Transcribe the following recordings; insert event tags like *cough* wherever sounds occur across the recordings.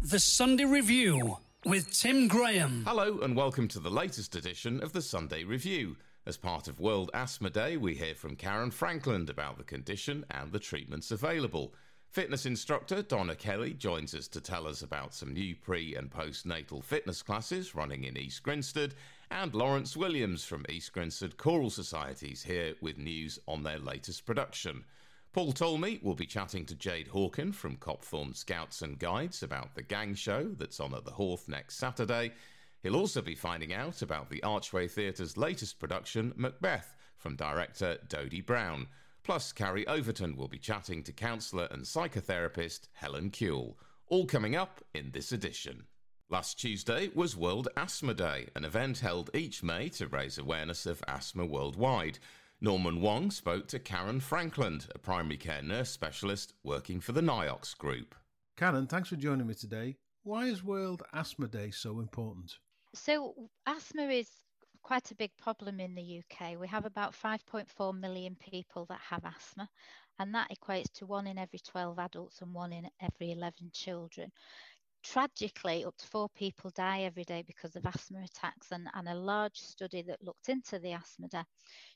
The Sunday Review with Tim Graham. Hello, and welcome to the latest edition of the Sunday Review. As part of World Asthma Day, we hear from Karen Frankland about the condition and the treatments available. Fitness instructor Donna Kelly joins us to tell us about some new pre and postnatal fitness classes running in East Grinstead, and Lawrence Williams from East Grinstead Choral Societies here with news on their latest production. Paul Talmey will be chatting to Jade Hawken from Copthorne Scouts and Guides about the gang show that's on at the Hawth next Saturday. He'll also be finding out about the Archway Theatre's latest production, Macbeth, from director Dodi Brown. Plus, Carrie Overton will be chatting to counsellor and psychotherapist Helen Kewell. All coming up in this edition. Last Tuesday was World Asthma Day, an event held each May to raise awareness of asthma worldwide. Norman Wong spoke to Karen Frankland, a primary care nurse specialist working for the NIOX group. Karen, thanks for joining me today. Why is World Asthma Day so important? So, asthma is quite a big problem in the UK. We have about 5.4 million people that have asthma, and that equates to one in every 12 adults and one in every 11 children tragically, up to four people die every day because of asthma attacks. And, and a large study that looked into the asthma death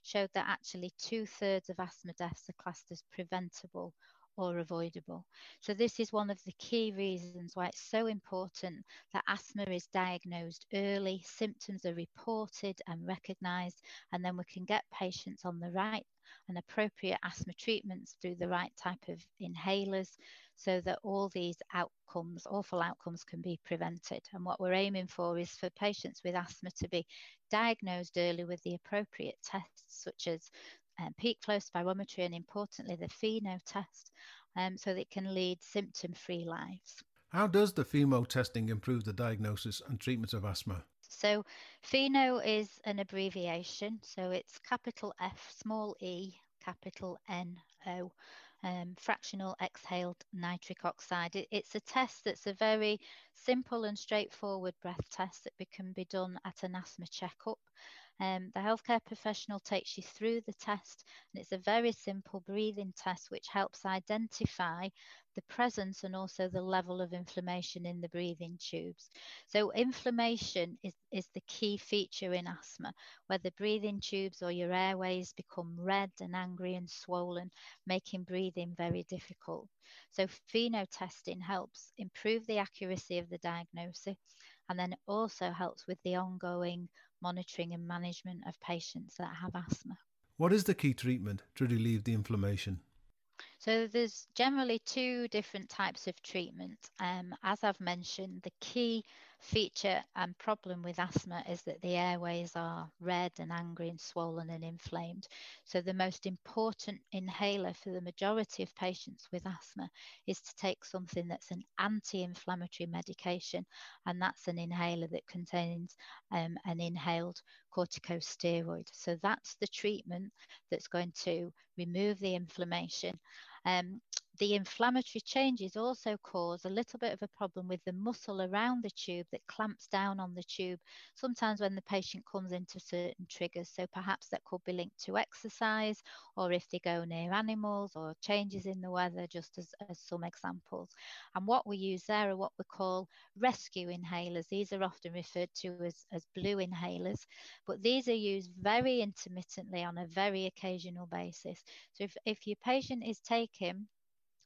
showed that actually two thirds of asthma deaths are classed as preventable or avoidable. So, this is one of the key reasons why it's so important that asthma is diagnosed early, symptoms are reported and recognized, and then we can get patients on the right and appropriate asthma treatments through the right type of inhalers so that all these outcomes, awful outcomes, can be prevented. And what we're aiming for is for patients with asthma to be diagnosed early with the appropriate tests, such as um, peak flow spirometry and importantly the FeNO test, um, so that it can lead symptom free lives. How does the FeNO testing improve the diagnosis and treatment of asthma? So FeNO is an abbreviation, so it's capital F, small e, capital N O, um, fractional exhaled nitric oxide. It, it's a test that's a very simple and straightforward breath test that can be done at an asthma checkup. Um, the healthcare professional takes you through the test, and it's a very simple breathing test which helps identify the presence and also the level of inflammation in the breathing tubes. So, inflammation is, is the key feature in asthma, where the breathing tubes or your airways become red and angry and swollen, making breathing very difficult. So, FeNO testing helps improve the accuracy of the diagnosis and then it also helps with the ongoing monitoring and management of patients that have asthma. What is the key treatment to relieve the inflammation? So there's generally two different types of treatment. Um, as I've mentioned, the key feature and problem with asthma is that the airways are red and angry and swollen and inflamed. So the most important inhaler for the majority of patients with asthma is to take something that's an anti-inflammatory medication, and that's an inhaler that contains um, an inhaled corticosteroid. So that's the treatment that's going to remove the inflammation um, the inflammatory changes also cause a little bit of a problem with the muscle around the tube that clamps down on the tube, sometimes when the patient comes into certain triggers. So perhaps that could be linked to exercise or if they go near animals or changes in the weather, just as, as some examples. And what we use there are what we call rescue inhalers. These are often referred to as, as blue inhalers, but these are used very intermittently on a very occasional basis. So if, if your patient is taking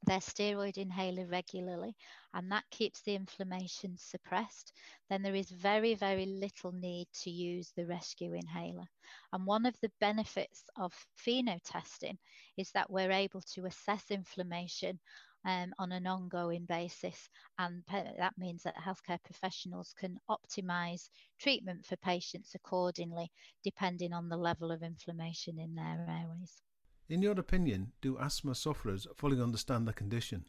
their steroid inhaler regularly and that keeps the inflammation suppressed, then there is very, very little need to use the rescue inhaler. And one of the benefits of FeNO testing is that we're able to assess inflammation um, on an ongoing basis. And that means that healthcare professionals can optimize treatment for patients accordingly, depending on the level of inflammation in their airways. In your opinion, do asthma sufferers fully understand the condition?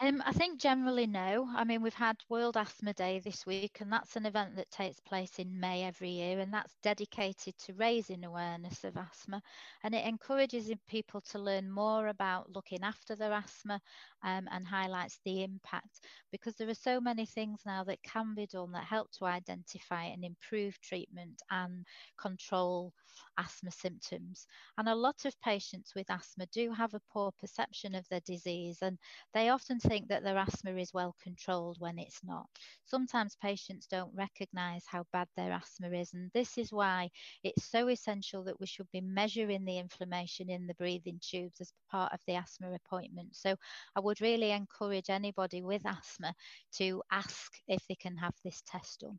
Um, I think generally no. I mean, we've had World Asthma Day this week, and that's an event that takes place in May every year, and that's dedicated to raising awareness of asthma. And it encourages people to learn more about looking after their asthma um, and highlights the impact because there are so many things now that can be done that help to identify and improve treatment and control asthma symptoms. And a lot of patients with asthma do have a poor perception of their disease and they often think that their asthma is well controlled when it's not. Sometimes patients don't recognize how bad their asthma is, and this is why it's so essential that we should be measuring the inflammation in the breathing tubes as part of the asthma appointment. So I would really encourage anybody with asthma to ask if they can have this test done.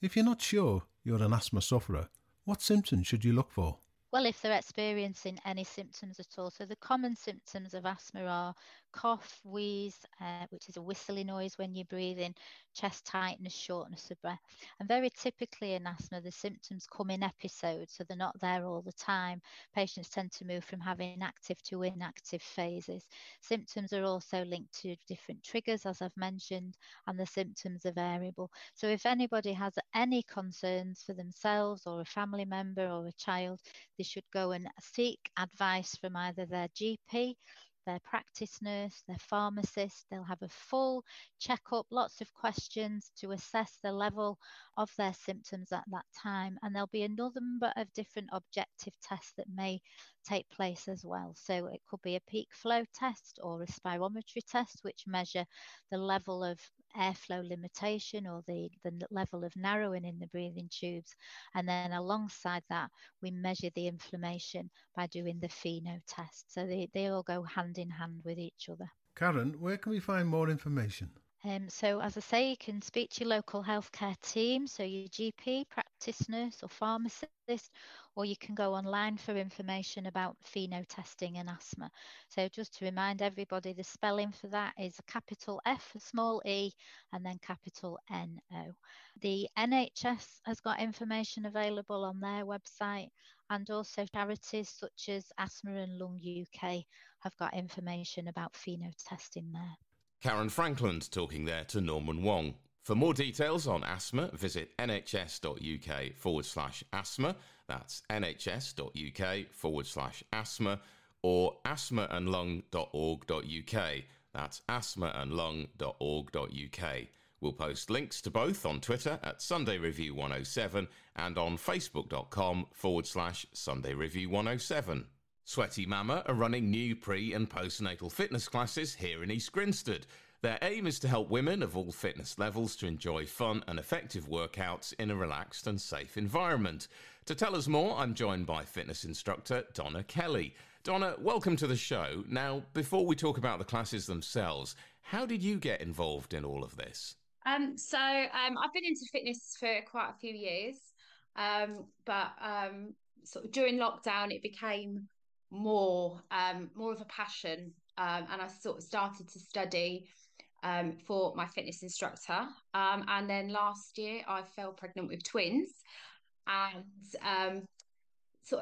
If you're not sure you're an asthma sufferer, what symptoms should you look for? Well, if they're experiencing any symptoms at all. So, the common symptoms of asthma are cough, wheeze, uh, which is a whistling noise when you're breathing, chest tightness, shortness of breath. And very typically in asthma, the symptoms come in episodes, so they're not there all the time. Patients tend to move from having active to inactive phases. Symptoms are also linked to different triggers, as I've mentioned, and the symptoms are variable. So, if anybody has any concerns for themselves or a family member or a child, they should go and seek advice from either their GP their practice nurse, their pharmacist. They'll have a full checkup, lots of questions to assess the level of their symptoms at that time. And there'll be a number of different objective tests that may take place as well. So it could be a peak flow test or a spirometry test, which measure the level of airflow limitation or the, the level of narrowing in the breathing tubes. And then alongside that, we measure the inflammation by doing the FeNO test. So they, they all go hand in hand with each other. Karen, where can we find more information? Um, so, as I say, you can speak to your local healthcare team, so your GP, practice nurse, or pharmacist, or you can go online for information about FeNO testing and asthma. So, just to remind everybody, the spelling for that is a capital F, a small e, and then capital N O. The NHS has got information available on their website, and also charities such as Asthma and Lung UK have got information about FeNO testing there. Karen Frankland talking there to Norman Wong. For more details on asthma, visit nhs.uk forward slash asthma. That's nhs.uk forward slash asthma or asthmaandlung.org.uk. That's asthmaandlung.org.uk. We'll post links to both on Twitter at Sunday Review 107 and on facebook.com forward slash Sunday Review 107. Sweaty Mama are running new pre and postnatal fitness classes here in East Grinstead. Their aim is to help women of all fitness levels to enjoy fun and effective workouts in a relaxed and safe environment. To tell us more, I'm joined by fitness instructor Donna Kelly. Donna, welcome to the show. Now, before we talk about the classes themselves, how did you get involved in all of this? Um, so um, I've been into fitness for quite a few years, um, but um, sort of during lockdown, it became more um, more of a passion, um, and I sort of started to study um, for my fitness instructor. Um, and then last year, I fell pregnant with twins, and um,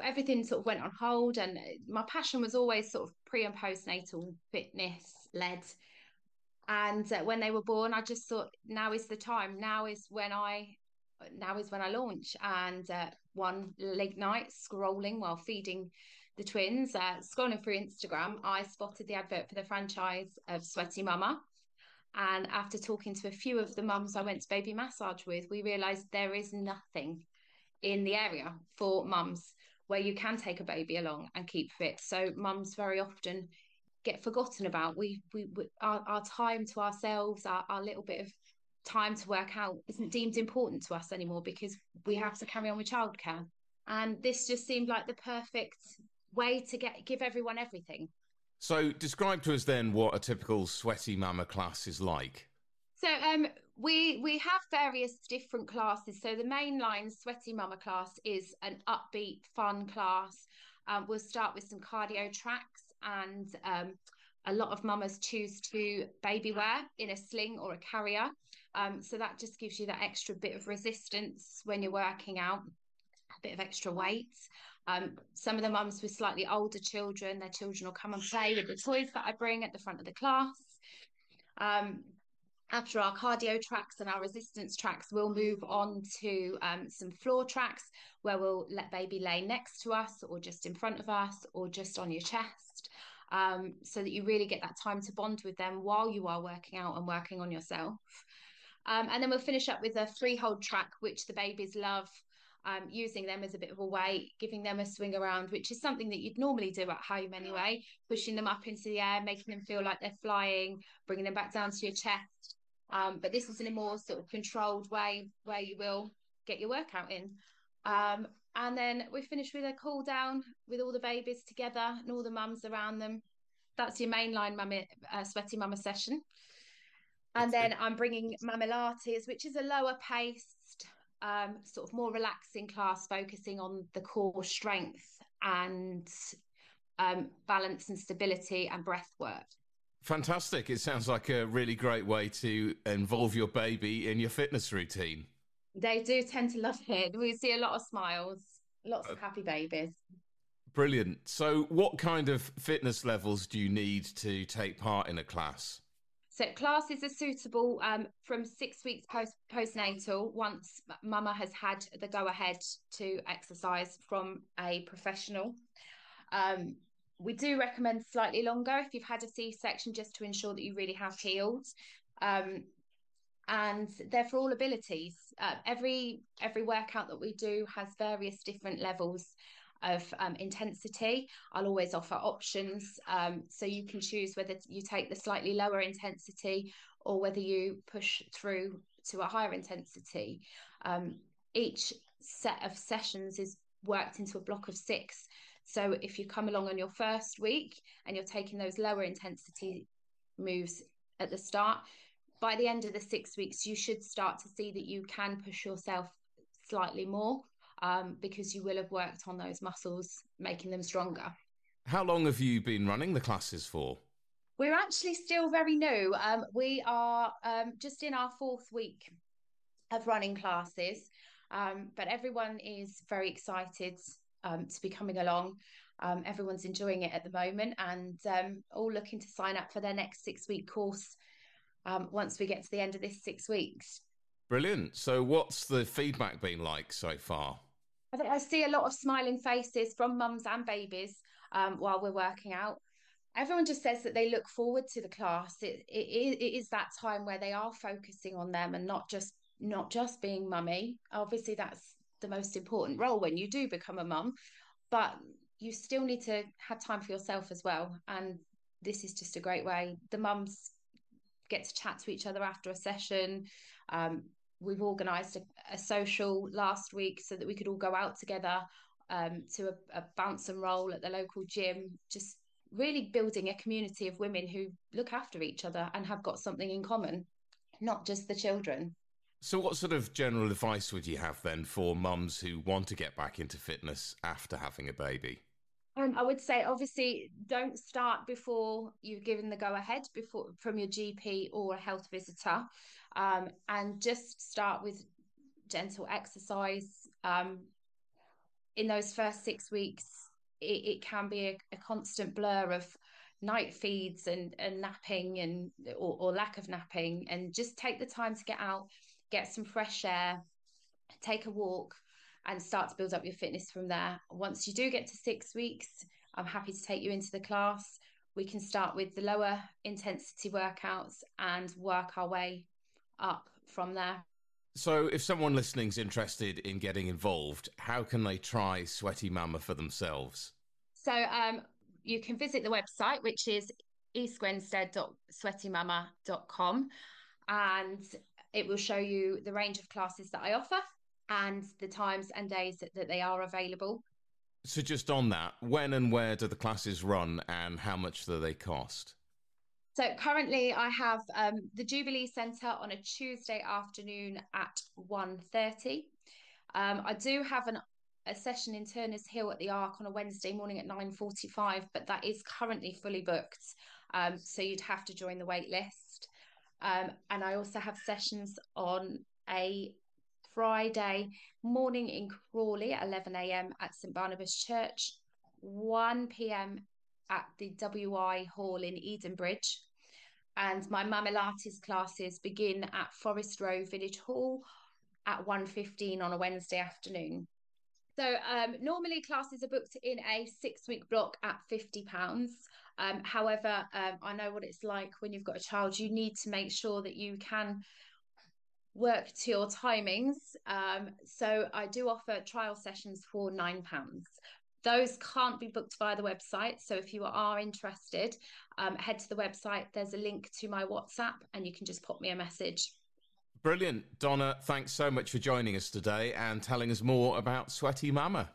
everything sort of went on hold. And my passion was always sort of pre and postnatal fitness led. And uh, when they were born, I just thought now is the time. Now is when I now is when I launch. And uh, one late night scrolling while feeding the twins, uh, scrolling through Instagram, I spotted the advert for the franchise of Sweaty Mama. And after talking to a few of the mums I went to baby massage with, we realised there is nothing in the area for mums where you can take a baby along and keep fit. So mums very often get forgotten about. We we, we our, our time to ourselves, our, our little bit of time to work out isn't deemed important to us anymore because we have to carry on with childcare. And this just seemed like the perfect way to get give everyone everything. So, describe to us then what a typical sweaty mama class is like. So, um, we we have various different classes. So, the mainline sweaty mama class is an upbeat, fun class. Um, we'll start with some cardio tracks, and um, a lot of mamas choose to baby wear in a sling or a carrier. Um, so that just gives you that extra bit of resistance when you're working out, a bit of extra weight. Um, some of the mums with slightly older children, their children will come and play with the toys that I bring at the front of the class. Um, after our cardio tracks and our resistance tracks, we'll move on to um, some floor tracks where we'll let baby lay next to us or just in front of us or just on your chest. um, so that you really get that time to bond with them while you are working out and working on yourself. Um, and then we'll finish up with a freehold track, which the babies love. Um, using them as a bit of a weight, giving them a swing around, which is something that you'd normally do at home anyway, pushing them up into the air, making them feel like they're flying, bringing them back down to your chest. Um, but this is in a more sort of controlled way where you will get your workout in. Um, and then we finish with a cool down with all the babies together and all the mums around them. That's your mainline mummy, uh, sweaty mama session. And then I'm bringing Mamilates, which is a lower paced, um, sort of more relaxing class, focusing on the core strength and um, balance and stability and breath work. Fantastic. It sounds like a really great way to involve your baby in your fitness routine. They do tend to love it. We see a lot of smiles, lots of uh, happy babies. Brilliant. So, what kind of fitness levels do you need to take part in a class? So classes are suitable um, from six weeks post postnatal once mama has had the go ahead to exercise from a professional. Um, we do recommend slightly longer if you've had a C section just to ensure that you really have healed. Um, and they're for all abilities. Uh, every every workout that we do has various different levels of um, intensity. I'll always offer options, um, so you can choose whether you take the slightly lower intensity or whether you push through to a higher intensity. Um, each set of sessions is worked into a block of six. So if you come along on your first week and you're taking those lower intensity moves at the start, by the end of the six weeks, you should start to see that you can push yourself slightly more um, because you will have worked on those muscles, making them stronger. How long have you been running the classes for? We're actually still very new. Um, we are um, just in our fourth week of running classes, um, but everyone is very excited um, to be coming along. Um, everyone's enjoying it at the moment and all looking to sign up for their next six week course um, once we get to the end of this six weeks. Brilliant. So, what's the feedback been like so far? I think I see a lot of smiling faces from mums and babies um, while we're working out. Everyone just says that they look forward to the class. It, it, it is that time where they are focusing on them and not just not just being mummy. Obviously, that's the most important role when you do become a mum, but you still need to have time for yourself as well. And this is just a great way. The mums get to chat to each other after a session. Um, we've organised a, a, social last week so that we could all go out together um, to a, a bounce and roll at the local gym, just really building a community of women who look after each other and have got something in common, not just the children. So, what sort of general advice would you have then for mums who want to get back into fitness after having a baby? Um, I would say obviously don't start before you've given the go ahead before from your GP or a health visitor, um, and just start with gentle exercise. Um, in those first six weeks, it, it can be a, a, constant blur of night feeds and, and napping and or, or lack of napping, and just take the time to get out, get some fresh air, take a walk and start to build up your fitness from there. Once you do get to six weeks, I'm happy to take you into the class. We can start with the lower intensity workouts and work our way up from there. So, if someone listening is interested in getting involved, how can they try Sweaty Mama for themselves? So, um, you can visit the website, which is eastgrinstead.sweatymama.com, and it will show you the range of classes that I offer and the times and days that, that they are available. So, just on that, when and where do the classes run and how much do they cost? So, currently, I have um, the Jubilee Centre on a Tuesday afternoon at 1.30. Um, I do have an, a session in Turner's Hill at the Arc on a Wednesday morning at 9.45, but that is currently fully booked. Um, so, you'd have to join the wait list. Um, and I also have sessions on a Friday morning in Crawley at 11 a.m. at St Barnabas Church, 1 p.m. at the WI Hall in Edenbridge. And my Mamilates classes begin at Forest Row Village Hall at 1.15 on a Wednesday afternoon. So um, normally classes are booked in a six week block at £50. Um, however, um, I know what it's like when you've got a child. You need to make sure that you can work to your timings. Um, so I do offer trial sessions for £9. Those can't be booked via the website. So if you are interested, um, head to the website. There's a link to my WhatsApp and you can just pop me a message. Brilliant. Donna, thanks so much for joining us today and telling us more about Sweaty Mama.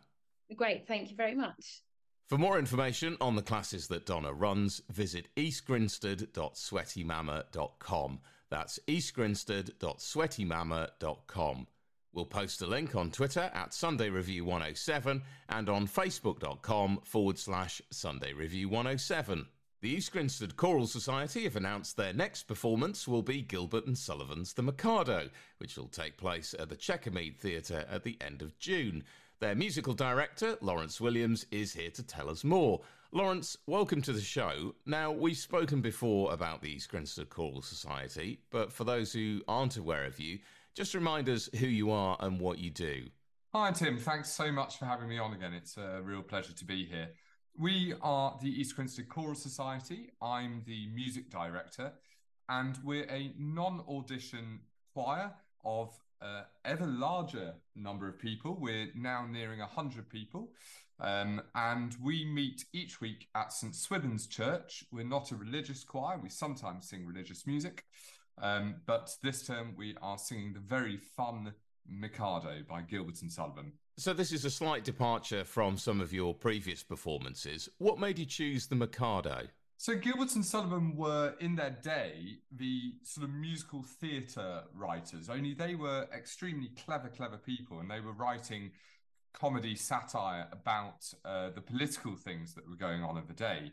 Great. Thank you very much. For more information on the classes that Donna runs, visit eastgrinstead.sweatymama.com. That's eastgrinstead.sweatymama.com. We'll post a link on Twitter at Sunday Review 107 and on facebook.com forward slash Sunday Review 107. The East Grinstead Choral Society have announced their next performance will be Gilbert and Sullivan's The Mikado, which will take place at the Chequermead Theatre at the end of June. Their musical director, Lawrence Williams, is here to tell us more. Lawrence, welcome to the show. Now, we've spoken before about the East Grinstead Choral Society, but for those who aren't aware of you, just remind us who you are and what you do. Hi, Tim. Thanks so much for having me on again. It's a real pleasure to be here. We are the East Grinstead Choral Society. I'm the music director, and we're a non audition choir of uh, ever larger number of people. We're now nearing 100 people. Um, and we meet each week at St. Swithin's Church. We're not a religious choir, we sometimes sing religious music. Um, but this term we are singing the very fun Mikado by Gilbert and Sullivan. So, this is a slight departure from some of your previous performances. What made you choose the Mikado? So, Gilbert and Sullivan were in their day the sort of musical theatre writers, only they were extremely clever, clever people, and they were writing comedy satire about uh, the political things that were going on of the day.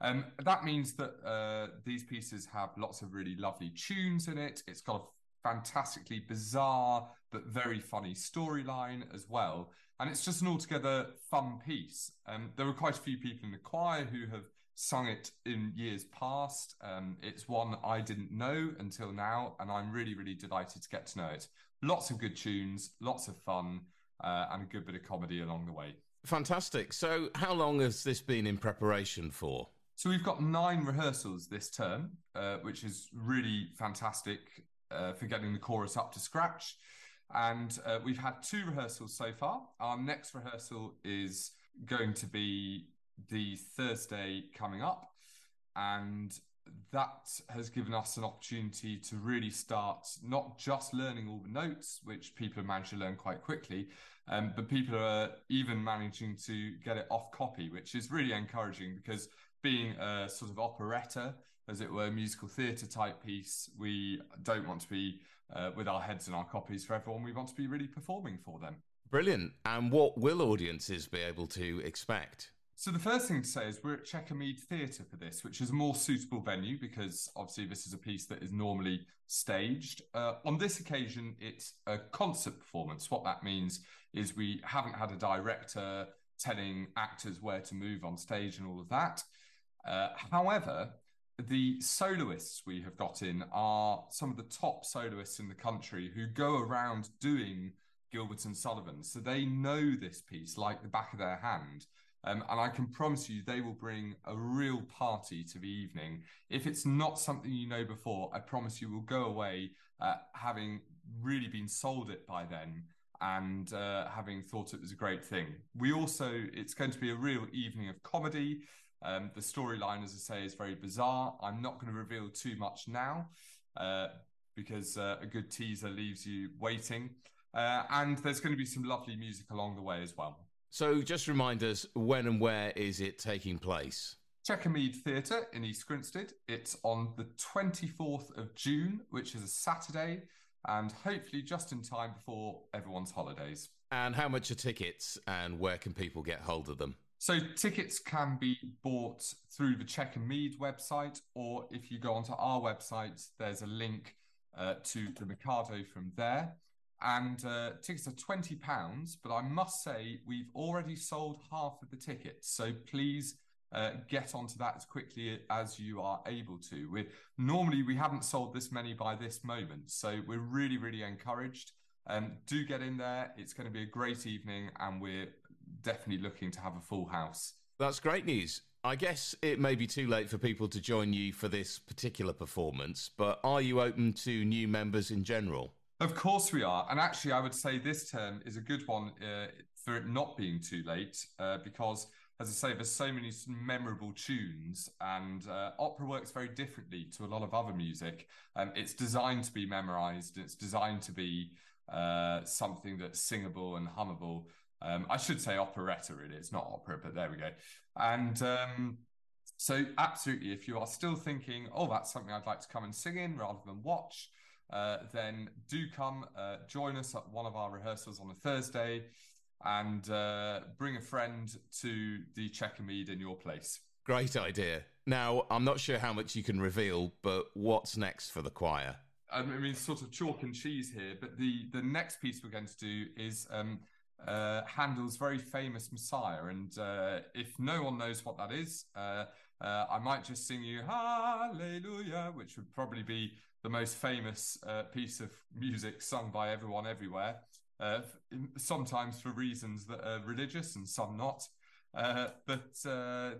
Um, that means that uh, these pieces have lots of really lovely tunes in it. It's got a fantastically bizarre but very funny storyline as well. And it's just an altogether fun piece. Um, there were quite a few people in the choir who have sung it in years past. Um, it's one I didn't know until now, and I'm really, really delighted to get to know it. Lots of good tunes, lots of fun, uh, and a good bit of comedy along the way. Fantastic. So, how long has this been in preparation for? So, we've got nine rehearsals this term, uh, which is really fantastic uh, for getting the chorus up to scratch. And uh, we've had two rehearsals so far. Our next rehearsal is going to be the Thursday coming up. And that has given us an opportunity to really start not just learning all the notes, which people have managed to learn quite quickly, um, but people are even managing to get it off copy, which is really encouraging because being a sort of operetta, as it were, musical theatre type piece, we don't want to be uh, with our heads in our copies for everyone. We want to be really performing for them. Brilliant. And what will audiences be able to expect? So the first thing to say is we're at Chequermead Theatre for this, which is a more suitable venue because obviously this is a piece that is normally staged. Uh, on this occasion, it's a concert performance. What that means is we haven't had a director telling actors where to move on stage and all of that. Uh, however, the soloists we have got in are some of the top soloists in the country who go around doing Gilbert and Sullivan. So they know this piece like the back of their hand. Um, and I can promise you they will bring a real party to the evening. If it's not something you know before, I promise you will go away uh, having really been sold it by then and uh, having thought it was a great thing. We also, it's going to be a real evening of comedy. Um, the storyline, as I say, is very bizarre. I'm not going to reveal too much now uh, because uh, a good teaser leaves you waiting. Uh, and there's going to be some lovely music along the way as well. So just remind us when and where is it taking place? Chequermead Theatre in East Grinstead. It's on the 24th of June, which is a Saturday, and hopefully just in time before everyone's holidays. And how much are tickets and where can people get hold of them? So tickets can be bought through the Chequermead website, or if you go onto our website, there's a link uh, to the Mikado from there and uh, tickets are twenty pounds. But I must say we've already sold half of the tickets, so please uh, get onto that as quickly as you are able to. we normally we haven't sold this many by this moment, so we're really really encouraged. Um, do get in there; it's going to be a great evening, and we're definitely looking to have a full house. That's great news. I guess it may be too late for people to join you for this particular performance, but are you open to new members in general? Of course we are. And actually, I would say this term is a good one uh, for it not being too late uh, because, as I say, there's so many memorable tunes, and uh, opera works very differently to a lot of other music. Um, it's designed to be memorized, it's designed to be uh, something that's singable and hummable. Um, I should say operetta, really. It's not opera, but there we go. And um, so, absolutely, if you are still thinking, oh, that's something I'd like to come and sing in rather than watch, uh, then do come uh, join us at one of our rehearsals on a Thursday and uh, bring a friend to the Chequer Mead in your place. Great idea. Now, I'm not sure how much you can reveal, but what's next for the choir? I mean, sort of chalk and cheese here, but the, the next piece we're going to do is um, uh, Handel's very famous Messiah. And uh, if no one knows what that is, uh, uh I might just sing you Hallelujah, which would probably be the most famous uh, piece of music sung by everyone everywhere. Uh, sometimes for reasons that are religious and some not. but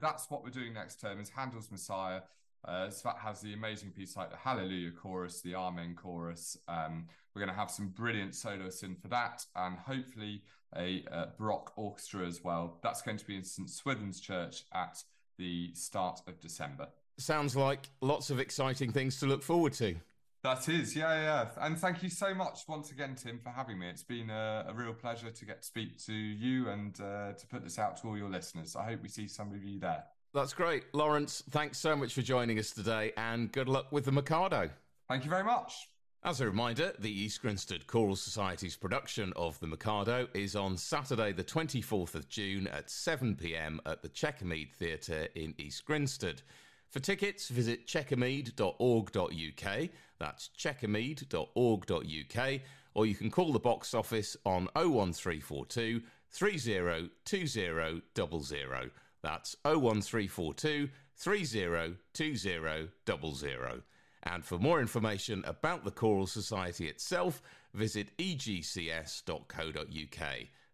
that's what we're doing next term is Handel's Messiah. Uh, so that has the amazing piece like the Hallelujah chorus, the Amen chorus. Um, we're going to have some brilliant soloists in for that, and hopefully a uh, Baroque orchestra as well. That's going to be in St Swithin's Church at the start of December. Sounds like lots of exciting things to look forward to. That is, yeah, yeah. And thank you so much once again, Tim, for having me. It's been a, a real pleasure to get to speak to you and uh, to put this out to all your listeners. I hope we see some of you there. That's great. Lawrence, thanks so much for joining us today and good luck with the Mikado. Thank you very much. As a reminder, the East Grinstead Choral Society's production of The Mikado is on Saturday, the 24th of June at 7pm at the Chequer Mead Theatre in East Grinstead. For tickets, visit chequermead.org.uk, that's chequermead.org.uk, or you can call the box office on 01342 302000. That's 01342 302000. And for more information about the Choral Society itself, visit egcs.co.uk.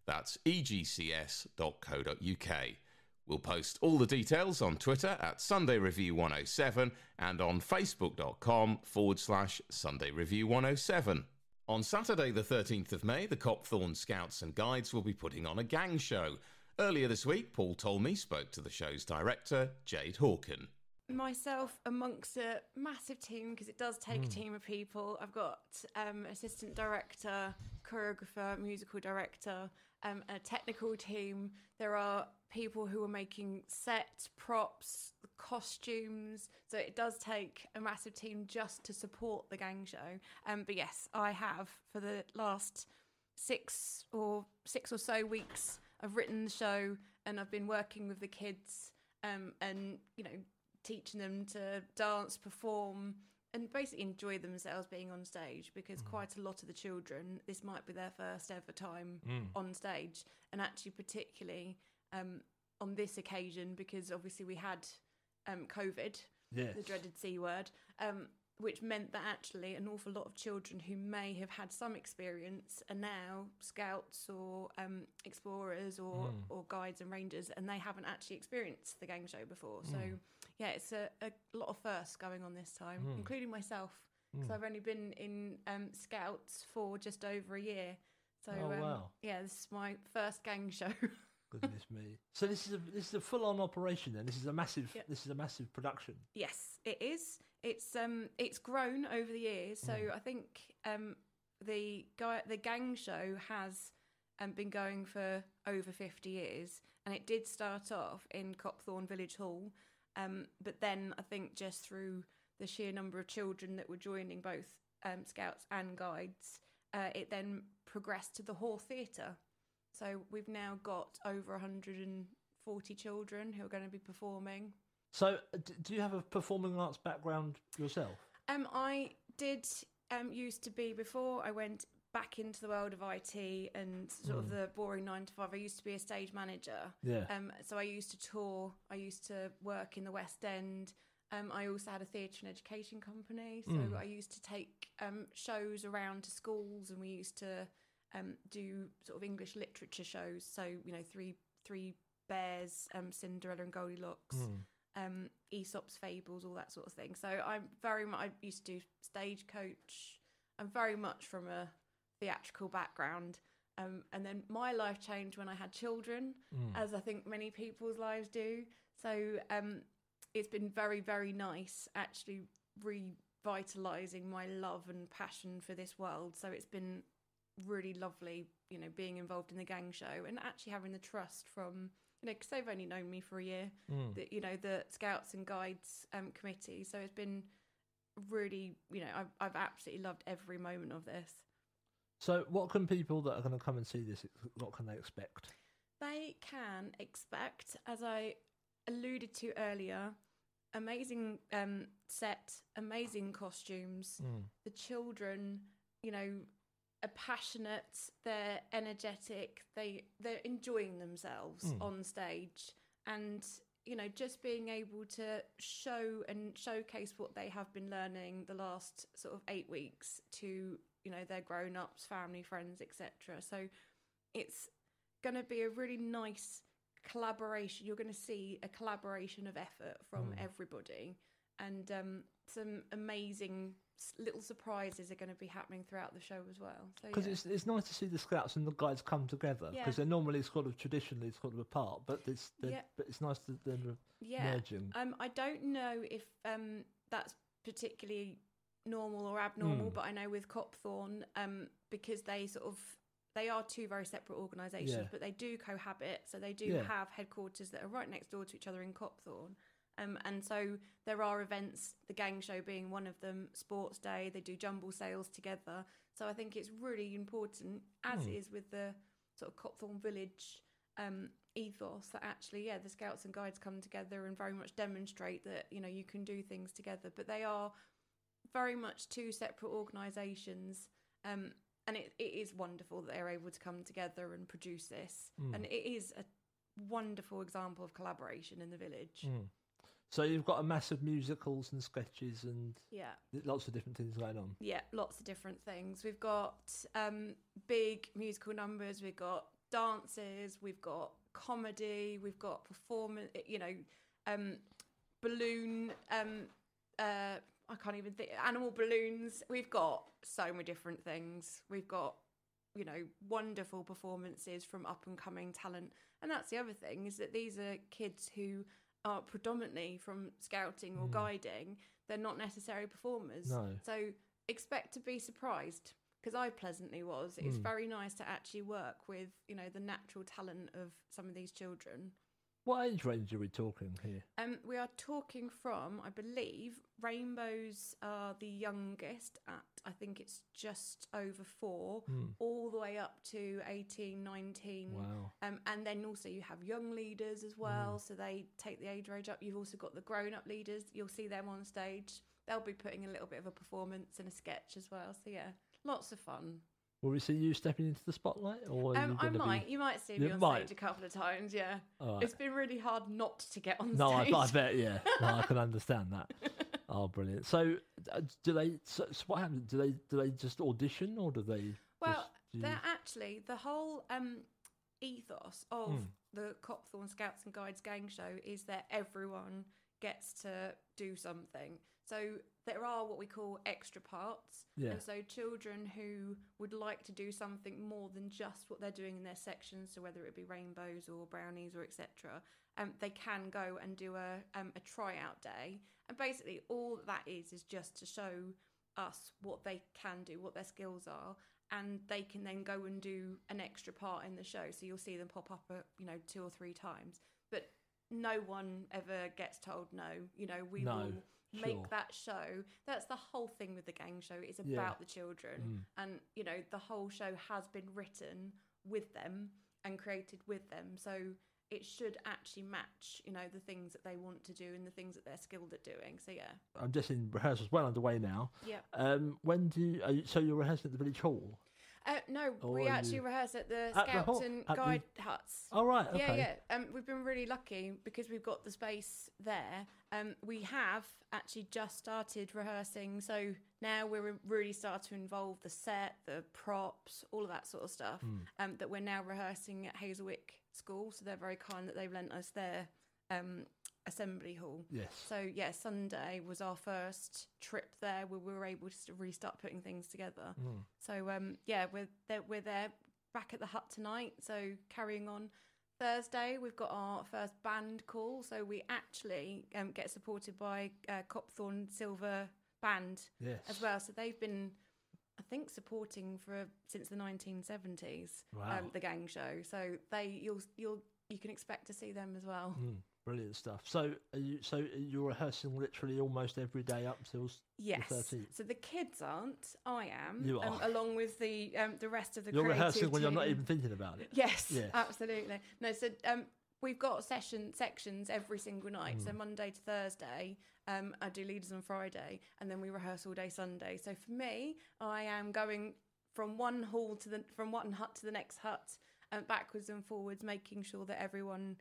That's egcs.co.uk. We'll post all the details on Twitter at Sunday Review 107 and on facebook.com forward slash Sunday Review 107. On Saturday, the 13th of May, the Copthorne Scouts and Guides will be putting on a gang show. Earlier this week, Paul Talmey spoke to the show's director, Jade Hawken myself amongst a massive team because it does take mm. a hmm. team of people. I've got um, assistant director, choreographer, musical director, um, a technical team. There are people who are making sets, props, costumes. So it does take a massive team just to support the gang show. Um, but yes, I have for the last six or six or so weeks. I've written the show and I've been working with the kids um, and you know teaching them to dance, perform, and basically enjoy themselves being on stage because mm. quite a lot of the children, this might be their first ever time mm. on stage. And actually, particularly um, on this occasion, because obviously we had um, COVID, yes. the dreaded C word. Um, which meant that actually an awful lot of children who may have had some experience are now scouts or um, explorers or, mm. or guides and rangers, and they haven't actually experienced the gang show before. Mm. So yeah, it's a, a lot of firsts going on this time, mm. including myself, because mm. I've only been in um, Scouts for just over a year. So oh, um, wow. yeah, this is my first gang show. *laughs* Goodness me! So this is a this is a full on operation. Then this is a massive yep. this is a massive production. Yes, it is. It's um it's grown over the years. So mm. I think um the guy the gang show has um, been going for over 50 years and it did start off in Copthorne Village Hall um, but then I think just through the sheer number of children that were joining both um, scouts and guides, uh, it then progressed to the Hawth Theatre. So we've now got over 140 children who are going to be performing. So, do you have a performing arts background yourself? Um, I did um, used to be before I went back into the world of IT and sort mm. of hmm. the boring nine to five. I used to be a stage manager. Yeah. Um, so I used to tour. I used to work in the West End. Um, I also had a theatre and education company. So mm. I used to take um, shows around to schools and we used to um, do sort of English literature shows. So, you know, three three Bears, um, Cinderella and Goldilocks, um, Aesop's Fables, all that sort of thing. So I'm very much. I used to do Stagecoach. I'm very much from a theatrical background. Um, and then my life changed when I had children, as I think many people's lives do. So um, it's been very, very nice actually revitalizing my love and passion for this world. So it's been really lovely, you know, being involved in the gang show and actually having the trust from, you know, because they've only known me for a year, that you know, the Scouts and Guides um, committee. So it's been really, you know, I've, I've absolutely loved every moment of this. So, what can people that are going to come and see this? What can they expect? They can expect, as I alluded to earlier, amazing um, set, amazing costumes. The children, you know, are passionate. They're energetic. They they're enjoying themselves on stage, and you know, just being able to show and showcase what they have been learning the last sort of eight weeks to you know their grown ups, family, friends, etc. So it's going to be a really nice collaboration. You're going to see a collaboration of effort from everybody, and um, some amazing little surprises are going to be happening throughout the show as well. So Because yeah. it's it's nice to see the scouts and the guides come together because Yeah. they're normally sort of traditionally sort of apart, but it's Yeah. but it's nice that they're yeah. merging. Um, I don't know if um that's particularly normal or abnormal, Mm. but I know with Copthorne, um, because they sort of they are two very separate organisations, Yeah. but they do cohabit. So they do have headquarters that are right next door to each other in Copthorne. Um, and so there are events, the gang show being one of them, sports day, they do jumble sales together. So I think it's really important, as it is with the sort of Copthorne Village um, ethos, that actually, yeah, the scouts and guides come together and very much demonstrate that, you know, you can do things together. But they are very much two separate organisations. Um, and it, it is wonderful that they're able to come together and produce this. And it is a wonderful example of collaboration in the village. Mm. So you've got a massive musicals and sketches and Yeah. lots of different things going on. Yeah, lots of different things. We've got um, big musical numbers, we've got dances, we've got comedy, we've got performance, you know, um, balloon, um, uh, I can't even think, animal balloons. We've got so many different things. We've got, you know, wonderful performances from up and coming talent. And that's the other thing is that these are kids who are predominantly from scouting or hmm. guiding. They're not necessarily performers. No. So expect to be surprised because I pleasantly was. It's hmm. very nice to actually work with, you know, the natural talent of some of these children. What age range are we talking here? Um, we are talking from, I believe, rainbows are the youngest at, I think it's just over four, all the way up to 18, 19. Wow. Um, and then also you have young leaders as well, so they take the age range up. You've also got the grown up leaders. You'll see them on stage. They'll be putting a little bit of a performance and a sketch as well. So yeah, lots of fun. Will we see you stepping into the spotlight, or Um, you I might. be? You might see You me on might. stage a couple of times. Yeah, right. it's been really hard not to get on No, I, stage. I bet. Yeah, *laughs* no, I can understand that. Oh, brilliant! So, uh, do they? So, so what happens? Do they? Do they just audition, or do they? Well, just do- they're actually the whole um, ethos of Hmm. the Copthorne Scouts and Guides gang show is that everyone gets to do something. So there are what we call extra parts, Yeah. and so children who would like to do something more than just what they're doing in their sections, so whether it be rainbows or brownies or etc., um, they can go and do a um, a tryout day, and basically all that is is just to show us what they can do, what their skills are, and they can then go and do an extra part in the show. So you'll see them pop up, uh, you know, two or three times. But no one ever gets told no. You know, we No, will make sure. that show. That's the whole thing with the gang show. It's about Yeah. the children, and you know, the whole show has been written with them and created with them. So it should actually match, you know, the things that they want to do and the things that they're skilled at doing. So yeah. I'm guessing rehearsals well underway now. Yeah. Um, when do you, are you, so you're rehearsing at the village hall? Uh, no, Or we are actually you- rehearse at the At the Scouts hall- and at the- Guide huts. Oh right, okay. Yeah, yeah. Um, we've been really lucky because we've got the space there. Um, we have actually just started rehearsing, so now we're really starting to involve the set, the props, all of that sort of stuff. Hmm. Um, that we're now rehearsing at Hazelwick School, so they're very kind that they've lent us their um, assembly hall. Yes. So yeah, Sunday was our first trip there where we were able to really start putting things together. Mm. So um, yeah, we're there, we're there back at the hut tonight. So carrying on. Thursday we've got our first band call. So we actually um, get supported by uh, Copthorne Silver Band Yes. as well. So they've been. I think supporting for since the 1970s, Wow. um, the gang show. So they, you'll, you'll, you can expect to see them as well. Mm, brilliant stuff. So, are you, so you're rehearsing literally almost every day up till Yes. the 13th. So the kids aren't. I am. You um, are. along with the um, the rest of the. You're rehearsing when you're not even thinking about it. Yes, Yes. absolutely. No, so um, we've got session sections every single night. So Mm. Monday to Thursday, um, I do leaders on Friday, and then we rehearse all day Sunday. So for me, I am going from one hall to the from one hut to the next hut, and backwards and forwards, making sure that everyone.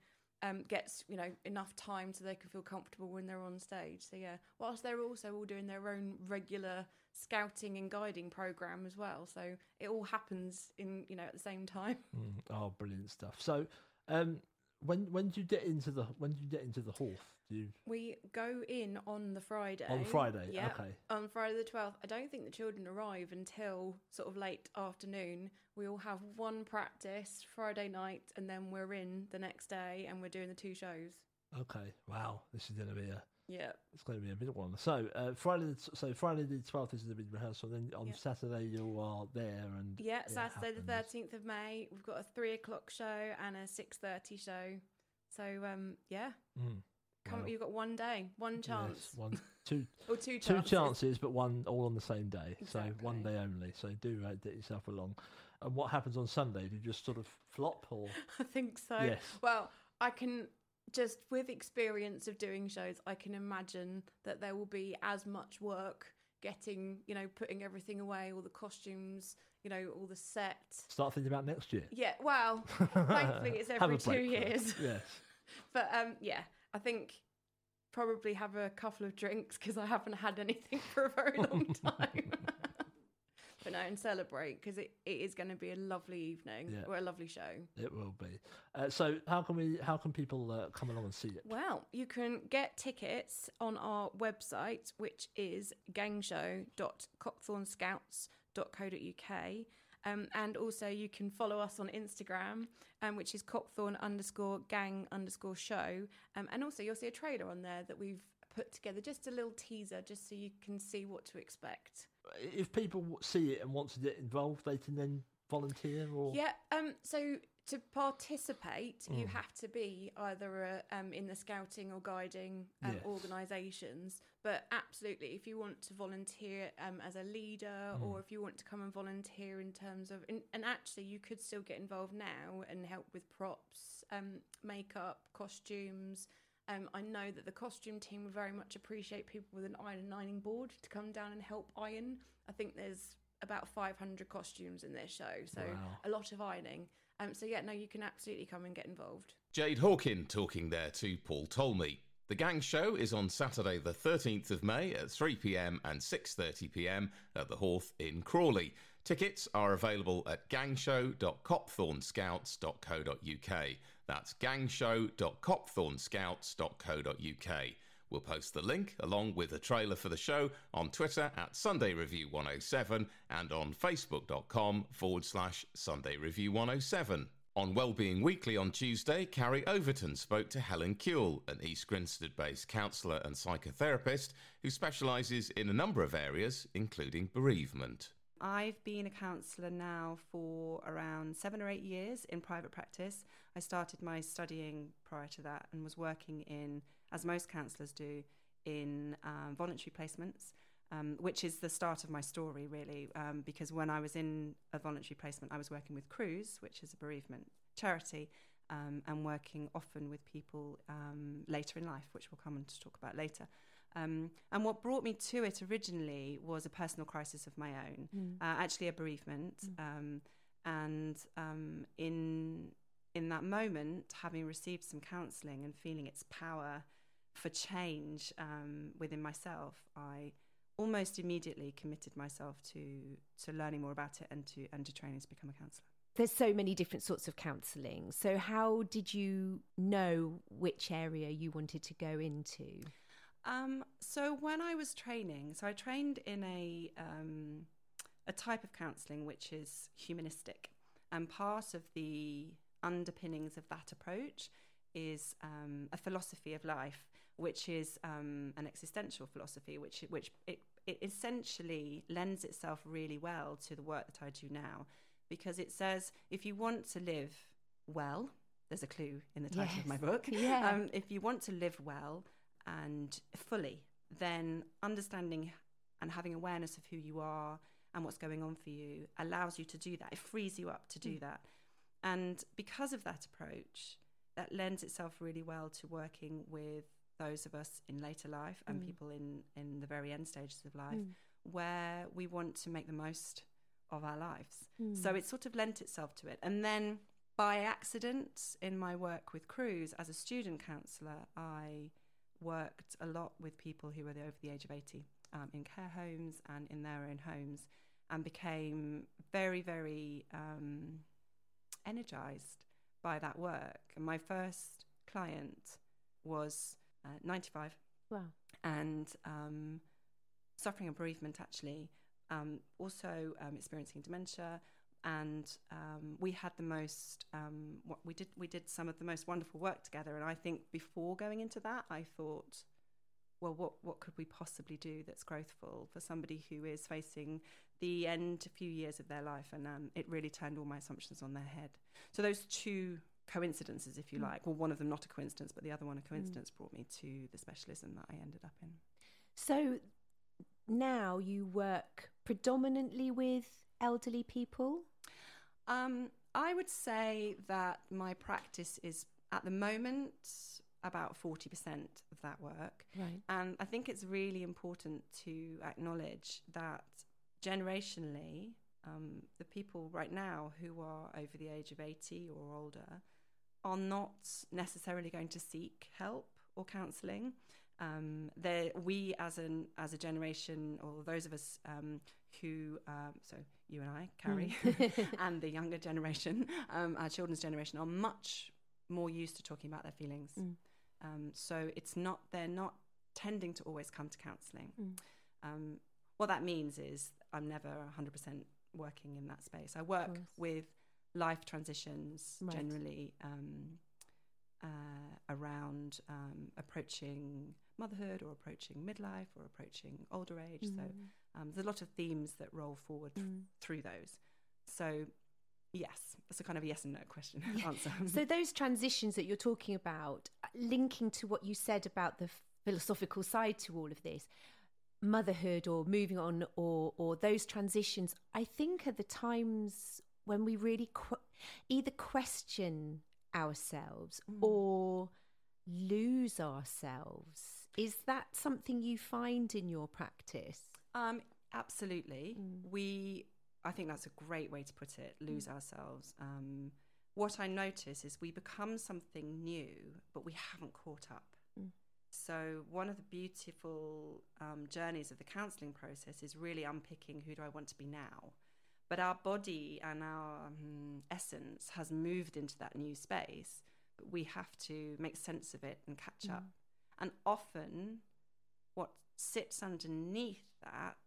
Um, gets you know enough time so they can feel comfortable when they're on stage. So yeah, whilst they're also all doing their own regular scouting and guiding program as well. So it all happens in you know at the same time. Mm, oh, brilliant stuff. So, um, when when do you get into the when do you get into the hall? Do you We go in on the Friday. On Friday, yeah. okay. On Friday the 12th. I don't think the children arrive until sort of late afternoon. We all have one practice Friday night and then we're in the next day and we're doing the two shows. okay? Wow, this is going to be a Yeah. it's going to be a big one. So uh, Friday, the so Friday the twelfth is the big rehearsal. Then on. Saturday you are there and Yeah, Saturday the 13th of May. We've got a three o'clock show and a 6.30 show. So, um, yeah. Mm, Come, wow. You've got one day, one Yes, chance. one, two, *laughs* Or two two chances. chances, but one all on the same day. So one day only. So do uh, get yourself along. And what happens on Sunday? Do you just sort of flop or? *laughs* I think so. Yes. Well, I can just with experience of doing shows, I can imagine that there will be as much work getting, you know, putting everything away, all the costumes, you know, all the set. Start thinking about next year. Yeah, well, thankfully it's *laughs* every two break years. Yes. *laughs* But um, yeah, I think probably have a couple of drinks because I haven't had anything for a very long *laughs* time. But no, and celebrate because it, it is going to be a lovely evening Yeah. or a lovely show. It will be. Uh, so how can we? How can people uh, come along and see it? Well, you can get tickets on our website, which is gangshow.copthornescouts.co.uk. Um, and also, you can follow us on Instagram, um, which is copthorne underscore gang underscore show. Um, and also, you'll see a trailer on there that we've put together, just a little teaser, just so you can see what to expect. If people see it and want to get involved, they can then volunteer or Yeah. Um. So to participate, you Mm. have to be either uh, um, in the scouting or guiding um, Yes. organisations. But absolutely, if you want to volunteer um, as a leader, Mm. or if you want to come and volunteer in terms of, and, and actually, you could still get involved now and help with props, um, makeup, costumes. Um, I know that the costume team would very much appreciate people with an iron and ironing board to come down and help iron. I think there's about 500 costumes in this show, so Wow. a lot of ironing. Um, so yeah, no, you can absolutely come and get involved. Jade Hawken talking there to Paul Talmey. The Gang Show is on Saturday the 13th of May at 3pm and 6.30pm at the Hawth in Crawley. Tickets are available at gangshow.copthornescouts.co.uk. That's gangshow.copthornescouts.co.uk. We'll post the link along with a trailer for the show on Twitter at Sunday Review 107 and on facebook.com forward slash Sunday Review 107. On Wellbeing Weekly on Tuesday, Carrie Overton spoke to Helen Kewell, an East Grinstead based counsellor and psychotherapist who specialises in a number of areas, including bereavement. I've been a counsellor now for around seven or eight years in private practice. I started my studying prior to that and was working in, as most counsellors do, in um, voluntary placements, um, which is the start of my story, really. Um, because when I was in a voluntary placement, I was working with Cruse, which is a bereavement charity, um, and working often with people um, later in life, which we'll come on to talk about later. Um, and what brought me to it originally was a personal crisis of my own, Mm. uh, actually a bereavement. Um, and um, in in that moment, having received some counselling and feeling its power for change um, within myself, I almost immediately committed myself to to learning more about it and to and to training to become a counsellor. There's so many different sorts of counselling. So, how did you know which area you wanted to go into? Um, so when I was training, so I trained in a um, a type of counselling which is humanistic, and part of the underpinnings of that approach is um, a philosophy of life, which is um, an existential philosophy, which which it, it essentially lends itself really well to the work that I do now, because it says if you want to live well, there's a clue in the title of my book. Yeah. Um, if you want to live well and fully, then understanding and having awareness of who you are and what's going on for you allows you to do that. It frees you up to do Mm. that. And because of that approach, that lends itself really well to working with those of us in later life and Mm. people in, in the very end stages of life Mm. where we want to make the most of our lives. So Mm. it sort of lent itself to it. And then by accident, in my work with Cruse as a student counsellor, I worked a lot with people who were over the age of 80 um, in care homes and in their own homes and became very, very um, energized by that work. And my first client was uh, 95 Wow. and um, suffering a bereavement actually um, also um, experiencing dementia and um, we had the most um, what we did we did some of the most wonderful work together. And i think before going into that i thought well what what could we possibly do that's growthful for somebody who is facing the end a few years of their life? And um, it really turned all my assumptions on their head. So those two coincidences if you Mm. like well one of them not a coincidence but the other one a coincidence brought me to the specialism that i ended up in. So, now you work predominantly with elderly people? Um, I would say that my practice is at the moment about 40% of that work. Right. And I think it's really important to acknowledge that generationally, um, the people right now who are over the age of 80 or older are not necessarily going to seek help or counselling. Um, they're- we, as an as a generation, or those of us um, who, um, so you and I, Carrie, Mm. *laughs* *laughs* and the younger generation, um, our children's generation, are much more used to talking about their feelings. Mm. Um, so it's not they're not tending to always come to counselling. Mm. Um, what that means is I'm never 100% working in that space. I work with life transitions Right. generally um, uh, around um, approaching motherhood or approaching midlife or approaching older age. So Mm. um, there's a lot of themes that roll forward th- Mm. through those. So yes, that's a kind of a yes and no question Yeah. *laughs* answer. So those transitions that you're talking about, uh, linking to what you said about the philosophical side to all of this, motherhood or moving on or or those transitions, I think are the times when we really qu- either question ourselves Mm. or lose ourselves. Is that something you find in your practice? Um, absolutely. Mm. We, I think that's a great way to put it. Lose ourselves. Um, what I notice is we become something new, but we haven't caught up. Mm. So one of the beautiful um, journeys of the counselling process is really unpicking who do I want to be now. But our body and our um, essence has moved into that new space, but we have to make sense of it and catch up. And often, what sits underneath that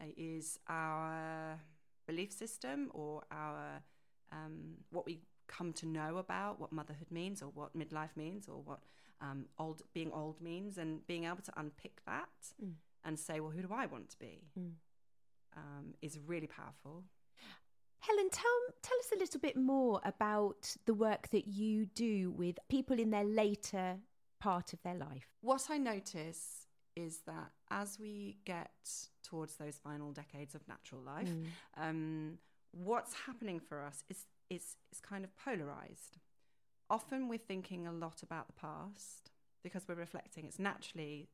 uh, our belief system or our um, what we come to know about what motherhood means or what midlife means or what um, old being old means and being able to unpick that Mm. and say well who do i want to be Mm. um, is really powerful Helen, tell tell us a little bit more about the work that you do with people in their later part of their life. what i notice is that as we get towards those final decades of natural life Mm. um, what's happening for us is, is, is kind of polarized. Often we're thinking a lot about the past because we're reflecting. It's naturally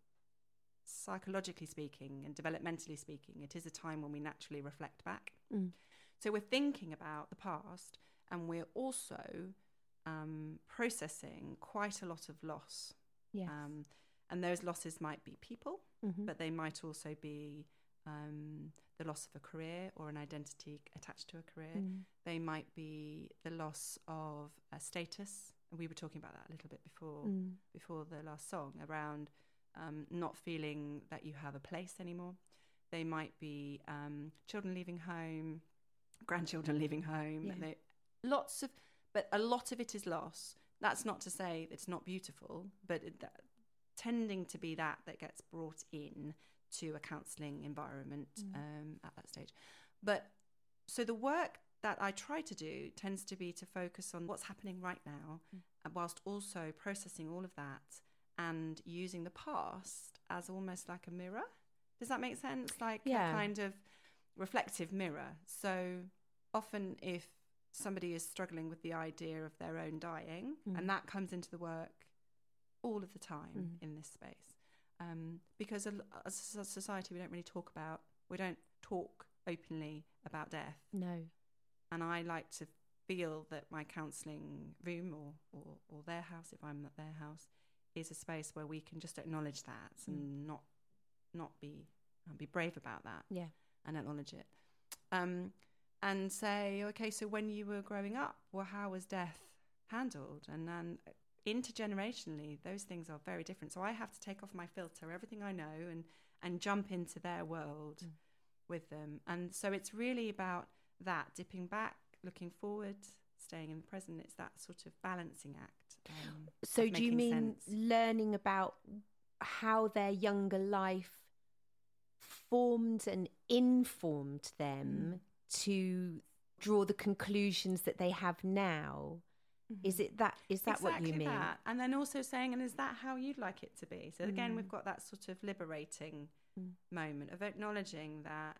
psychologically speaking and developmentally speaking, it is a time when we naturally reflect back. Mm. So we're thinking about the past and we're also um, processing quite a lot of loss. Yes. Um, and those losses might be people, Mhm. but they might also be um, the loss of a career or an identity attached to a career. Mm. They might be the loss of a status. And we were talking about that a little bit before Mm. before the last song around um, not feeling that you have a place anymore. They might be um, children leaving home, grandchildren *laughs* leaving home. Yeah. They, lots of, but a lot of it is loss. That's not to say it's not beautiful, but it, that, tending to be that that gets brought in to a counselling environment Mm. um, at that stage. But so the work that I try to do tends to be to focus on what's happening right now, Mm. uh, whilst also processing all of that and using the past as almost like a mirror. Does that make sense? Like Yeah. a kind of reflective mirror. So often, if somebody is struggling with the idea of their own dying, Mm. and that comes into the work all of the time Mm. in this space, um, because as a society, we don't really talk about, we don't talk openly about death. No. And I like to feel that my counselling room or, or, or their house, if I'm at their house, is a space where we can just acknowledge that Mm. and not not be be brave about that Yeah. and acknowledge it. Um, and say, okay, so when you were growing up, well, how was death handled? And then intergenerationally, those things are very different. So I have to take off my filter, everything I know, and and jump into their world Mm. with them. And so it's really about that dipping back, looking forward, staying in the present. It's that sort of balancing act. Um, So do you mean sense. learning about how their younger life formed and informed them to draw the conclusions that they have now? Is it that is that what you mean? that. And then also saying, and is that how you'd like it to be? So again, Mm. we've got that sort of liberating Mm. moment of acknowledging that.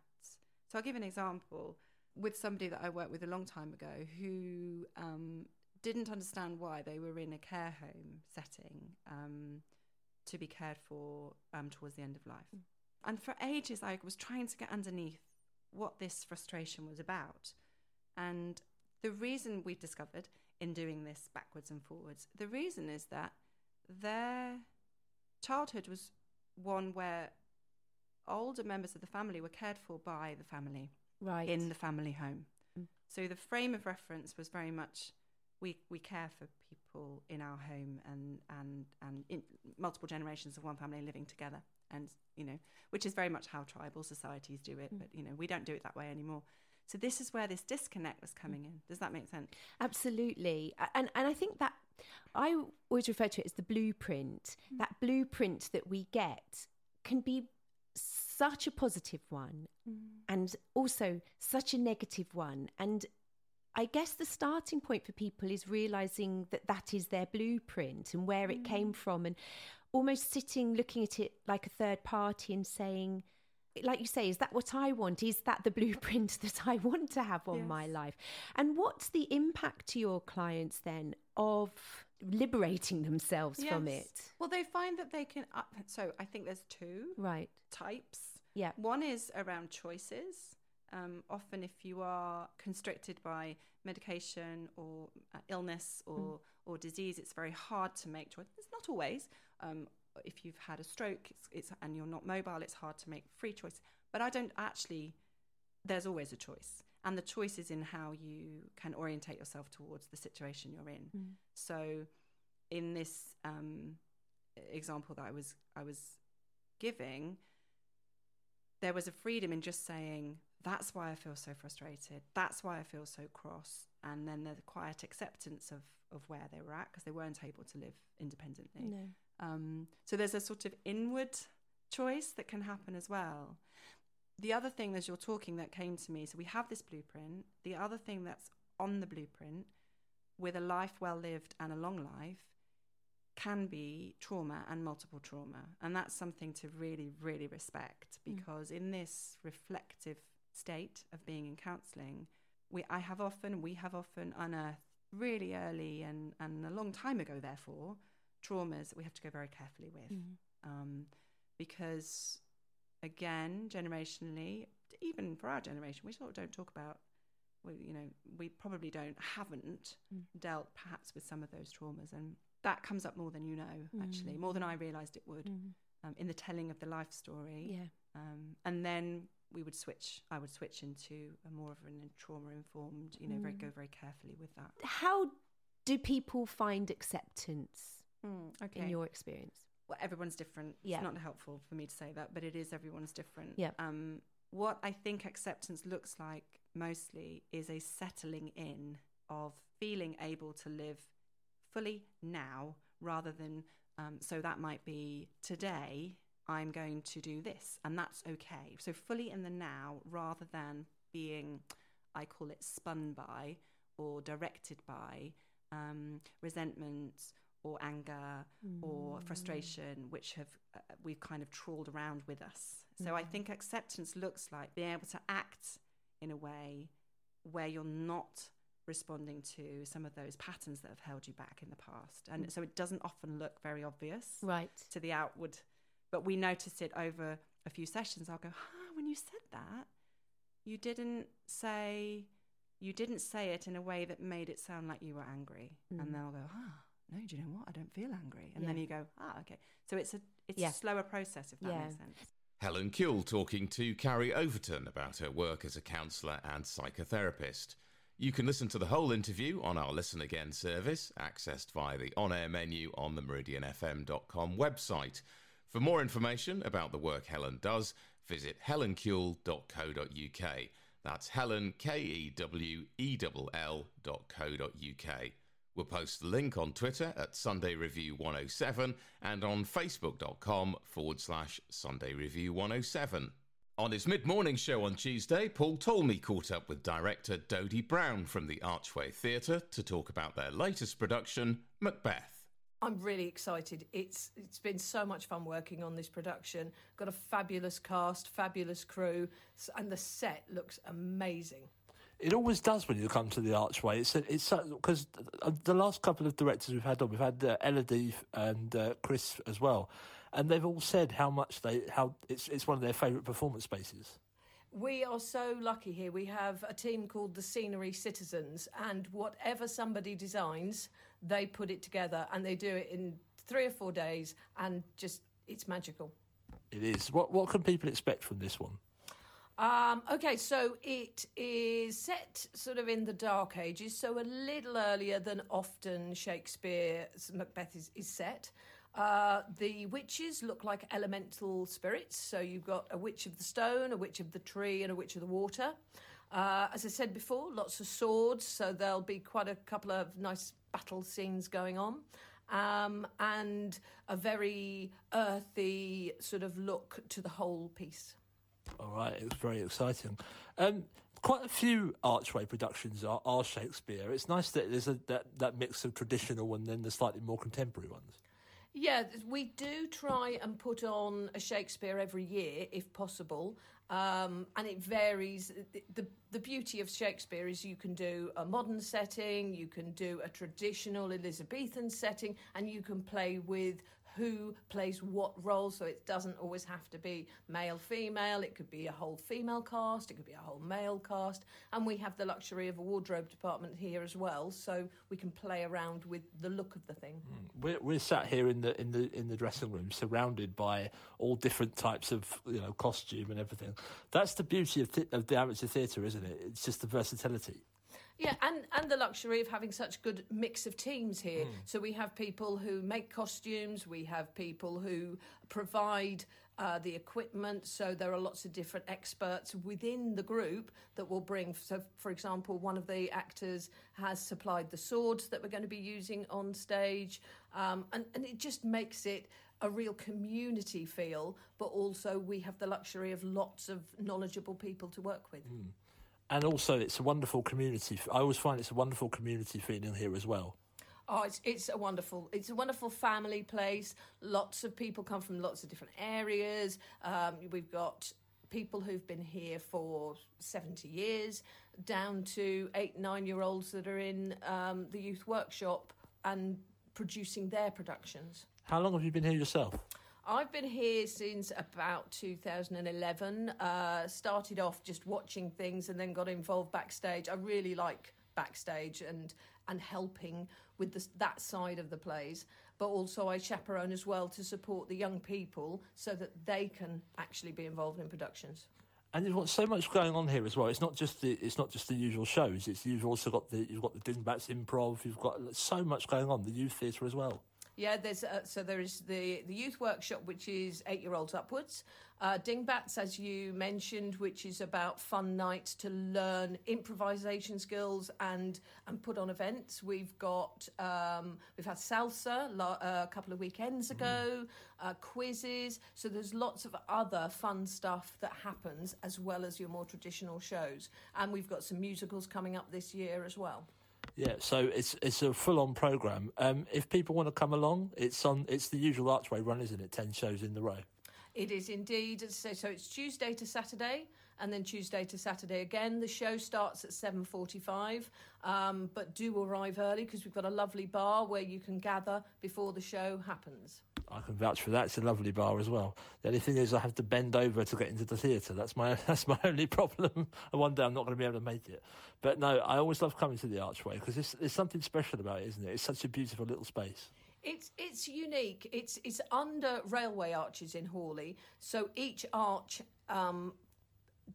So I'll give an example with somebody that I worked with a long time ago who um, didn't understand why they were in a care home setting um, to be cared for um, towards the end of life. Mm. And for ages, I was trying to get underneath what this frustration was about. And the reason we've discovered in doing this backwards and forwards, the reason is that their childhood was one where older members of the family were cared for by the family Right. in the family home. Mm. So the frame of reference was very much we we care for people in our home and and and in multiple generations of one family living together and you know which is very much how tribal societies do it Mm. but you know we don't do it that way anymore so this is where this disconnect was coming in does that make sense Absolutely. And and I think that I always refer to it as the blueprint. Mm. That blueprint that we get can be such a positive one and also such a negative one. And I guess the starting point for people is realizing that that is their blueprint and where it came from and almost sitting looking at it like a third party and saying like you say is that what i want? Is that the *laughs* blueprint that i want to have on my life? And what's the impact to your clients then of liberating themselves from it? Well they find that they can uh, so i think there's two right. types. Yeah. One is around choices. Um, often, if you are constricted by medication or uh, illness or, or disease, it's very hard to make choices. It's not always. Um, if you've had a stroke it's, it's, and you're not mobile, it's hard to make free choices. But I don't actually, there's always a choice. And the choice is in how you can orientate yourself towards the situation you're in. Mm. So, in this um, example that I was I was giving, there was a freedom in just saying, that's why I feel so frustrated. That's why I feel so cross. And then the quiet acceptance of, of where they were at because they weren't able to live independently. no Um, so there's a sort of inward choice that can happen as well. The other thing as you're talking that came to me, so we have this blueprint. The other thing that's on the blueprint with a life well lived and a long life can be trauma and multiple trauma. And that's something to really, really respect Mm. because in this reflective state of being in counselling, we I have often, we have often unearthed really early and, and a long time ago, therefore, traumas that we have to go very carefully with. Mm. Um, because, again, generationally, even for our generation, we sort of don't talk about. We, you know, we probably don't haven't Mm. dealt perhaps with some of those traumas, and that comes up more than you know. Actually, Mm. more than I realised it would Mm. um, in the telling of the life story. Yeah. Um, and then we would switch. I would switch into a more of an trauma informed. You know, very Mm. go very carefully with that. How do people find acceptance okay. in your experience? well, everyone's different. Yeah. It's not helpful for me to say that, but it is everyone's different. Yeah. Um, what I think acceptance looks like mostly is a settling in of feeling able to live fully now rather than, um, so that might be today I'm going to do this and that's okay. So fully in the now rather than being, I call it spun by or directed by um, resentment or anger or frustration, which have uh, we've kind of trawled around with us. So I Mm. think acceptance looks like being able to act in a way where you're not responding to some of those patterns that have held you back in the past. And Mm. so it doesn't often look very obvious Right. to the outward, but we notice it over a few sessions. I'll go, huh, when you said that, you didn't say, you didn't say it in a way that made it sound like you were angry. Mm. And they'll go, ah, no, do you know what? I don't feel angry. And then you go, ah, okay. So it's a it's Yeah. a slower process, if that Yeah. makes sense. Helen Kewell talking to Carrie Overton about her work as a counsellor and psychotherapist. You can listen to the whole interview on our Listen Again service, accessed via the on air menu on the meridianfm.com website. For more information about the work Helen does, visit helenkewell.co.uk. That's Helen, K E W E L L dot co dot UK. We'll post the link on Twitter at Sunday Review 107 and on facebook.com forward slash Sunday Review 107. On his mid morning show on Tuesday, Paul Talmey caught up with director Dodi Brown from the Archway Theatre to talk about their latest production, Macbeth. I'm really excited. It's it's been so much fun working on this production. Got a fabulous cast, fabulous crew, and the set looks amazing. It always does when you come to the Archway. It's it's because the last couple of directors we've had on, we've had uh, Elodie and uh, Chris as well, and they've all said how much they how it's it's one of their favourite performance spaces. We are so lucky here. We have a team called the Scenery Citizens, and whatever somebody designs, they put it together and they do it in three or four days, and just it's magical. It is. What what can people expect from this one? Um, okay, so it is set sort of in the Dark Ages, so a little earlier than often Shakespeare's Macbeth is, is set. Uh, the witches look like elemental spirits, so you've got a witch of the stone, a witch of the tree, and a witch of the water. Uh, as I said before, lots of swords, so there'll be quite a couple of nice battle scenes going on. Um, and a very earthy sort of look to the whole piece. All right, it's very exciting. Um, quite a few Archway productions are, are Shakespeare. It's nice that there's a, that that mix of traditional and then the slightly more contemporary ones. Yeah, we do try and put on a Shakespeare every year, if possible, um, and it varies. The, the the beauty of Shakespeare is you can do a modern setting, you can do a traditional Elizabethan setting, and you can play with who plays what role. So it doesn't always have to be male female. It could be a whole female cast. It could be a whole male cast, and we have the luxury of a wardrobe department here as well, so we can play around with the look of the thing. Hmm. We're, we're sat here in the in the in the dressing room, surrounded by all different types of you know costume and everything. That's the beauty of, th- of the amateur theatre, isn't it? It's just the versatility. Yeah, and, and the luxury of having such good mix of teams here. So we have people who make costumes, we have people who provide uh, the equipment. So there are lots of different experts within the group that will bring. So, for example, one of the actors has supplied the swords that we're going to be using on stage, um, and and it just makes it a real community feel. But also, we have the luxury of lots of knowledgeable people to work with. And also, it's a wonderful community. I always find it's a wonderful community feeling here as well. Oh, it's it's a wonderful it's a wonderful family place. Lots of people come from lots of different areas. Um, we've got people who've been here for seventy years, down to eight nine year olds that are in um, the youth workshop and producing their productions. How long have you been here yourself? I've been here since about 2011. Uh, started off just watching things and then got involved backstage. I really like backstage and and helping with the, that side of the plays. But also, I chaperone as well to support the young people so that they can actually be involved in productions. And got so much going on here as well. It's not just the it's not just the usual shows. It's you've also got the you've got the Dingbats improv. You've got so much going on. The youth theatre as well. Yeah, there's uh, so there is the the youth workshop, which is eight year olds upwards. Uh, Dingbats, as you mentioned, which is about fun nights to learn improvisation skills and and put on events. We've got um, we've had salsa lo- uh, a couple of weekends ago, uh, quizzes. So there's lots of other fun stuff that happens as well as your more traditional shows, and we've got some musicals coming up this year as well. Yeah, so it's it's a full on program. Um, if people want to come along, it's on. It's the usual Archway run, isn't it? Ten shows in the row. It is indeed. So, so it's Tuesday to Saturday, and then Tuesday to Saturday again. The show starts at seven forty-five, um, but do arrive early because we've got a lovely bar where you can gather before the show happens. I can vouch for that. It's a lovely bar as well. The only thing is, I have to bend over to get into the theatre. That's my *laughs* that's my only problem. and one day I'm not going to be able to make it. But no, I always love coming to the Archway because there's something special about it, isn't it? It's such a beautiful little space. It's it's unique. It's it's under railway arches in Horley, so each arch um,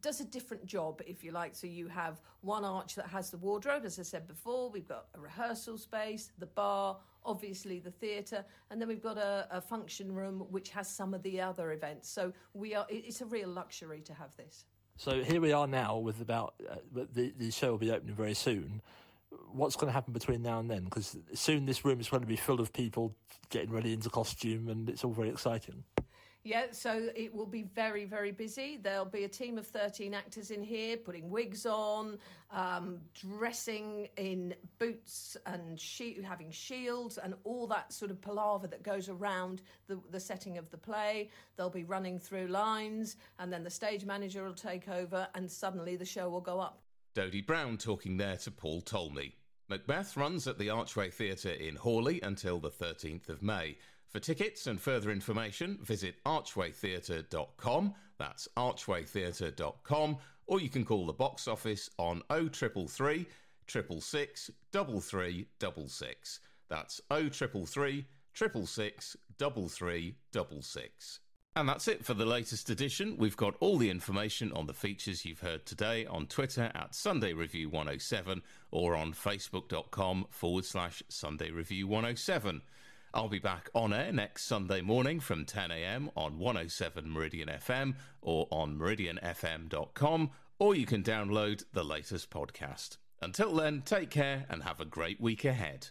does a different job, if you like. So you have one arch that has the wardrobe, as I said before. We've got a rehearsal space, the bar, obviously the theatre, and then we've got a, a, function room which has some of the other events. So we are. It's a real luxury to have this. So here we are now with about uh, the the show will be opening very soon what's going to happen between now and then? Because soon this room is going to be full of people getting ready into costume, and it's all very exciting. Yeah, so it will be very, very busy. There'll be a team of 13 actors in here putting wigs on, um, dressing in boots and she- having shields and all that sort of palaver that goes around the, the setting of the play. They'll be running through lines, and then the stage manager will take over, and suddenly the show will go up. Dodi Brown talking there to Paul Talmey. Macbeth runs at the Archway Theatre in Horley until the 13th of May. For tickets and further information, visit archwaytheatre.com. That's archwaytheatre.com. Or you can call the box office on 0333 666 3366. That's 0333 666 3366. And that's it for the latest edition. We've got all the information on the features you've heard today on Twitter at Sunday Review 107 or on facebook.com forward slash Sunday Review 107. I'll be back on air next Sunday morning from 10am on 107 Meridian FM or on meridianfm.com, or you can download the latest podcast. Until then, take care and have a great week ahead.